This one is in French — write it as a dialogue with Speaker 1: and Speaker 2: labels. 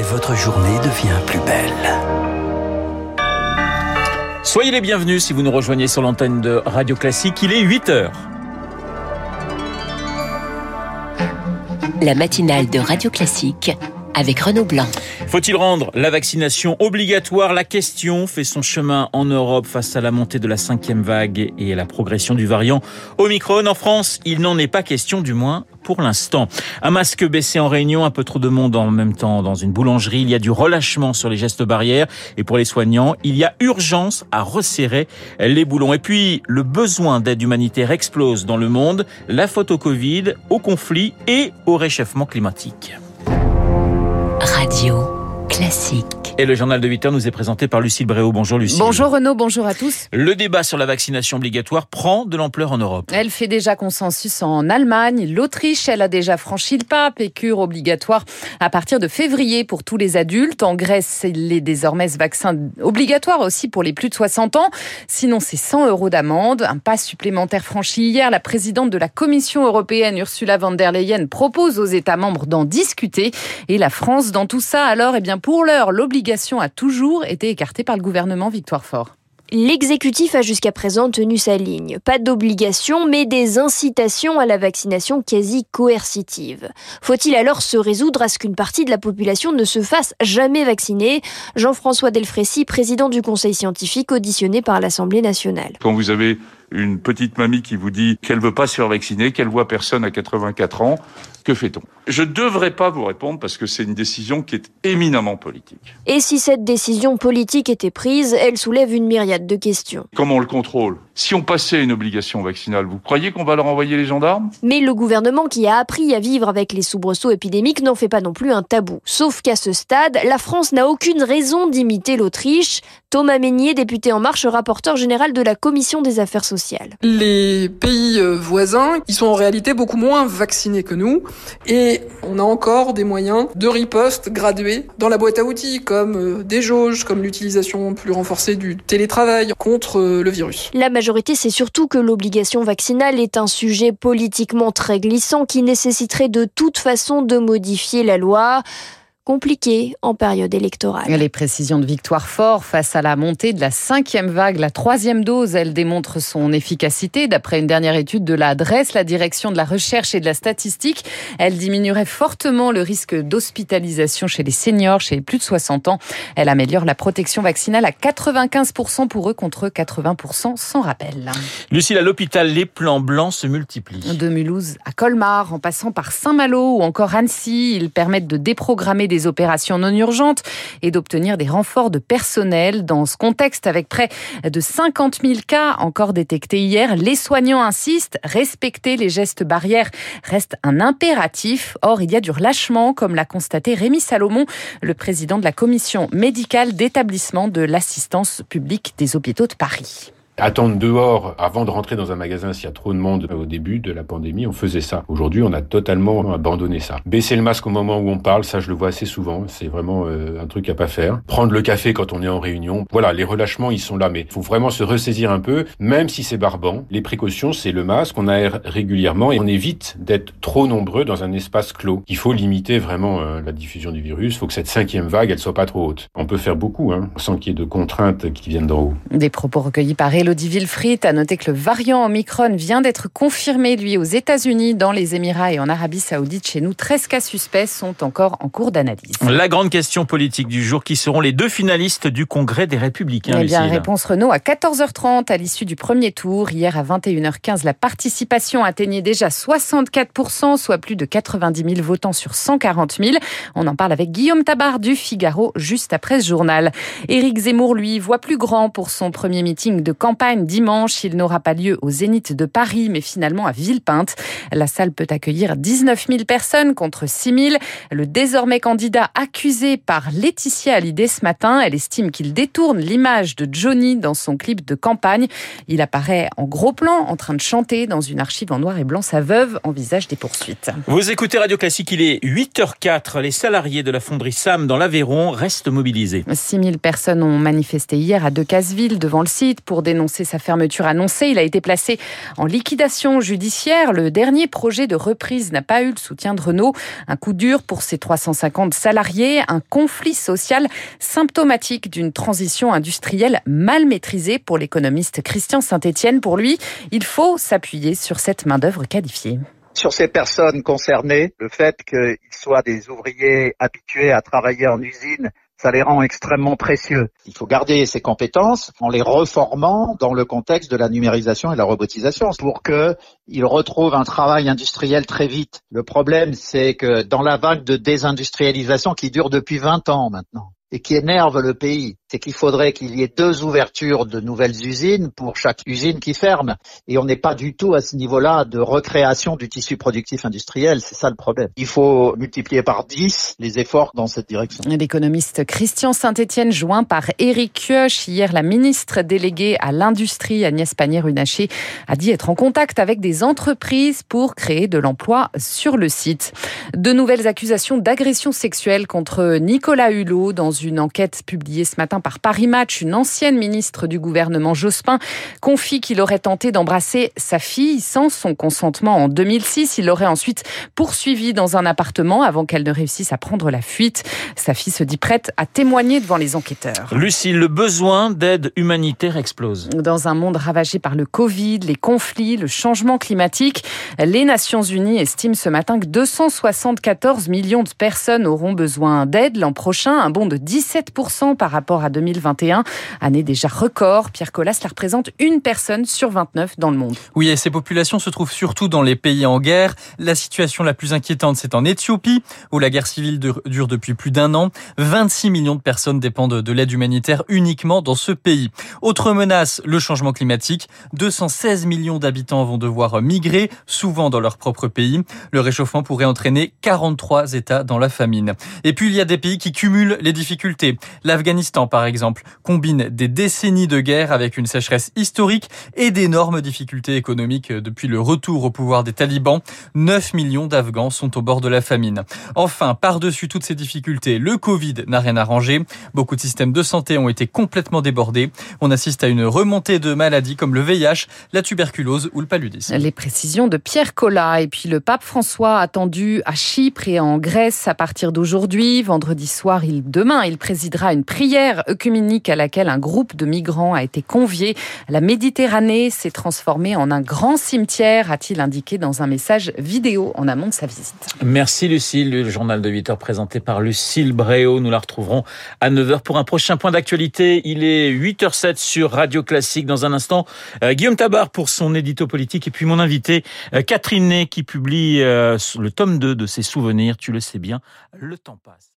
Speaker 1: et votre journée devient plus belle.
Speaker 2: Soyez les bienvenus si vous nous rejoignez sur l'antenne de Radio Classique. Il est 8 heures.
Speaker 3: La matinale de Radio Classique
Speaker 2: Faut-il rendre la vaccination obligatoire? La question fait son chemin en Europe face à la montée de la cinquième vague et à la progression du variant Omicron. En France, il n'en est pas question, du moins pour l'instant. Un masque baissé en réunion, un peu trop de monde en même temps dans une boulangerie. Il y a du relâchement sur les gestes barrières. Et pour les soignants, il y a urgence à resserrer les boulons. Et puis, le besoin d'aide humanitaire explose dans le monde. La faute au Covid, au conflit et au réchauffement climatique.
Speaker 3: Radio classique.
Speaker 2: Et le journal de 8 heures nous est présenté par Lucille Bréau. Bonjour Lucille.
Speaker 4: Bonjour Renaud, bonjour à tous.
Speaker 2: Le débat sur la vaccination obligatoire prend de l'ampleur en Europe.
Speaker 4: Elle fait déjà consensus en Allemagne. L'Autriche, elle a déjà franchi le pas. Pécure obligatoire à partir de février pour tous les adultes. En Grèce, il est désormais ce vaccin obligatoire aussi pour les plus de 60 ans. Sinon, c'est 100 euros d'amende. Un pas supplémentaire franchi hier. La présidente de la Commission européenne, Ursula von der Leyen, propose aux États membres d'en discuter. Et la France, dans tout ça, alors, eh bien, pour l'heure, l'obligation a toujours été écartée par le gouvernement Victoire Fort.
Speaker 5: L'exécutif a jusqu'à présent tenu sa ligne. Pas d'obligation, mais des incitations à la vaccination quasi coercitives. Faut-il alors se résoudre à ce qu'une partie de la population ne se fasse jamais vacciner? Jean-François Delfrécy, président du conseil scientifique, auditionné par l'Assemblée nationale.
Speaker 6: Quand vous avez une petite mamie qui vous dit qu'elle veut pas se faire vacciner, qu'elle voit personne à 84 ans, que fait-on? Je ne devrais pas vous répondre parce que c'est une décision qui est éminemment politique.
Speaker 5: Et si cette décision politique était prise, elle soulève une myriade de questions.
Speaker 6: Comment on le contrôle? Si on passait une obligation vaccinale, vous croyez qu'on va leur envoyer les gendarmes?
Speaker 5: Mais le gouvernement qui a appris à vivre avec les soubresauts épidémiques n'en fait pas non plus un tabou. Sauf qu'à ce stade, la France n'a aucune raison d'imiter l'Autriche. Thomas Meignier, député En Marche, rapporteur général de la Commission des affaires sociales.
Speaker 7: Les pays voisins, ils sont en réalité beaucoup moins vaccinés que nous. Et on a encore des moyens de riposte gradués dans la boîte à outils, comme des jauges, comme l'utilisation plus renforcée du télétravail contre le virus.
Speaker 5: La majorité sait surtout que l'obligation vaccinale est un sujet politiquement très glissant qui nécessiterait de toute façon de modifier la loi compliqué en période électorale.
Speaker 4: Les précisions de Victoire Fort face à la montée de la cinquième vague, la troisième dose, elle démontre son efficacité. D'après une dernière étude de l'adresse, la direction de la recherche et de la statistique, elle diminuerait fortement le risque d'hospitalisation chez les seniors, chez les plus de 60 ans. Elle améliore la protection vaccinale à 95% pour eux contre 80% sans rappel.
Speaker 2: Lucille, à l'hôpital, les plans blancs se multiplient.
Speaker 4: De Mulhouse à Colmar, en passant par Saint-Malo ou encore Annecy, ils permettent de déprogrammer des opérations non urgentes et d'obtenir des renforts de personnel. Dans ce contexte, avec près de 50 000 cas encore détectés hier, les soignants insistent, respecter les gestes barrières reste un impératif. Or, il y a du relâchement, comme l'a constaté Rémi Salomon, le président de la commission médicale d'établissement de l'assistance publique des hôpitaux de Paris.
Speaker 8: Attendre dehors avant de rentrer dans un magasin s'il y a trop de monde au début de la pandémie, on faisait ça. Aujourd'hui, on a totalement abandonné ça. Baisser le masque au moment où on parle, ça je le vois assez souvent, c'est vraiment euh, un truc à pas faire. Prendre le café quand on est en réunion, voilà, les relâchements ils sont là, mais il faut vraiment se ressaisir un peu, même si c'est barbant. Les précautions, c'est le masque, on aère régulièrement et on évite d'être trop nombreux dans un espace clos. Il faut limiter vraiment euh, la diffusion du virus, il faut que cette cinquième vague, elle soit pas trop haute. On peut faire beaucoup, hein, sans qu'il y ait de contraintes qui viennent d'en haut.
Speaker 4: Des propos recueillis par Elodie Wilfried a noté que le variant Omicron vient d'être confirmé, lui, aux États-Unis, dans les Émirats et en Arabie Saoudite. Chez nous, 13 cas suspects sont encore en cours d'analyse.
Speaker 2: La grande question politique du jour, qui seront les deux finalistes du Congrès des Républicains
Speaker 4: Eh bien,
Speaker 2: Lucille
Speaker 4: réponse Renault à 14h30 à l'issue du premier tour. Hier à 21h15, la participation atteignait déjà 64%, soit plus de 90 000 votants sur 140 000. On en parle avec Guillaume Tabar du Figaro juste après ce journal. Éric Zemmour, lui, voit plus grand pour son premier meeting de campagne dimanche. Il n'aura pas lieu au Zénith de Paris, mais finalement à Villepinte. La salle peut accueillir 19 000 personnes contre 6 000. Le désormais candidat accusé par Laetitia Hallyday ce matin, elle estime qu'il détourne l'image de Johnny dans son clip de campagne. Il apparaît en gros plan en train de chanter dans une archive en noir et blanc. Sa veuve envisage des poursuites.
Speaker 2: Vous écoutez Radio Classique, il est 8h04. Les salariés de la fonderie Sam dans l'Aveyron restent mobilisés.
Speaker 4: 6 000 personnes ont manifesté hier à Decazeville devant le site pour dénoncer sa fermeture annoncée. Il a été placé en liquidation judiciaire. Le dernier projet de reprise n'a pas eu le soutien de Renault. Un coup dur pour ses 350 salariés, un conflit social symptomatique d'une transition industrielle mal maîtrisée pour l'économiste Christian Saint-Etienne. Pour lui, il faut s'appuyer sur cette main-d'œuvre qualifiée
Speaker 9: sur ces personnes concernées, le fait qu'ils soient des ouvriers habitués à travailler en usine ça les rend extrêmement précieux. Il faut garder ces compétences en les reformant dans le contexte de la numérisation et de la robotisation pour qu'ils retrouvent un travail industriel très vite. Le problème, c'est que dans la vague de désindustrialisation qui dure depuis 20 ans maintenant, et qui énerve le pays, c'est qu'il faudrait qu'il y ait deux ouvertures de nouvelles usines pour chaque usine qui ferme. Et on n'est pas du tout à ce niveau-là de recréation du tissu productif industriel. C'est ça le problème. Il faut multiplier par 10 les efforts dans cette direction.
Speaker 4: L'économiste Christian Saint-Etienne, joint par Éric Kioch, hier la ministre déléguée à l'industrie Agnès Pannier-Runacher a dit être en contact avec des entreprises pour créer de l'emploi sur le site. De nouvelles accusations d'agression sexuelle contre Nicolas Hulot dans une enquête publiée ce matin par Paris Match. Une ancienne ministre du gouvernement Jospin confie qu'il aurait tenté d'embrasser sa fille sans son consentement en 2006. Il l'aurait ensuite poursuivi dans un appartement avant qu'elle ne réussisse à prendre la fuite. Sa fille se dit prête à témoigner devant les enquêteurs.
Speaker 2: Lucie, le besoin d'aide humanitaire explose.
Speaker 4: Dans un monde ravagé par le Covid, les conflits, le changement climatique, les Nations Unies estiment ce matin que 274 millions de personnes auront besoin d'aide l'an prochain, un bond de 17% par rapport à 2021, année déjà record. Pierre Collas, la représente une personne sur 29 dans le monde.
Speaker 10: Oui, et ces populations se trouvent surtout dans les pays en guerre. La situation la plus inquiétante, c'est en Éthiopie, où la guerre civile dure depuis plus d'un an. 26 millions de personnes dépendent de l'aide humanitaire uniquement dans ce pays. Autre menace, le changement climatique. 216 millions d'habitants vont devoir migrer, souvent dans leur propre pays. Le réchauffement pourrait entraîner 43 États dans la famine. Et puis il y a des pays qui cumulent les difficultés. L'Afghanistan, par exemple, combine des décennies de guerre avec une sécheresse historique et d'énormes difficultés économiques depuis le retour au pouvoir des talibans. 9 millions d'Afghans sont au bord de la famine. Enfin, par-dessus toutes ces difficultés, le Covid n'a rien arrangé. Beaucoup de systèmes de santé ont été complètement débordés. On assiste à une remontée de maladies comme le VIH, la tuberculose ou le paludisme.
Speaker 4: Les précisions de Pierre Collat et puis le pape François attendu à Chypre et en Grèce à partir d'aujourd'hui. Vendredi soir, il, demain, il présidera une prière œcuménique à laquelle un groupe de migrants a été convié. La Méditerranée s'est transformée en un grand cimetière, a-t-il indiqué dans un message vidéo en amont de sa visite.
Speaker 2: Merci Lucille. Le journal de 8 heures présenté par Lucille Bréau. Nous la retrouverons à 9h pour un prochain point d'actualité. Il est 8h07 sur Radio Classique. Dans un instant, euh, Guillaume Tabar pour son édito politique et puis mon invité euh, Catherine Ney qui publie euh, le tome 2 de ses souvenirs. Tu le sais bien, le temps passe.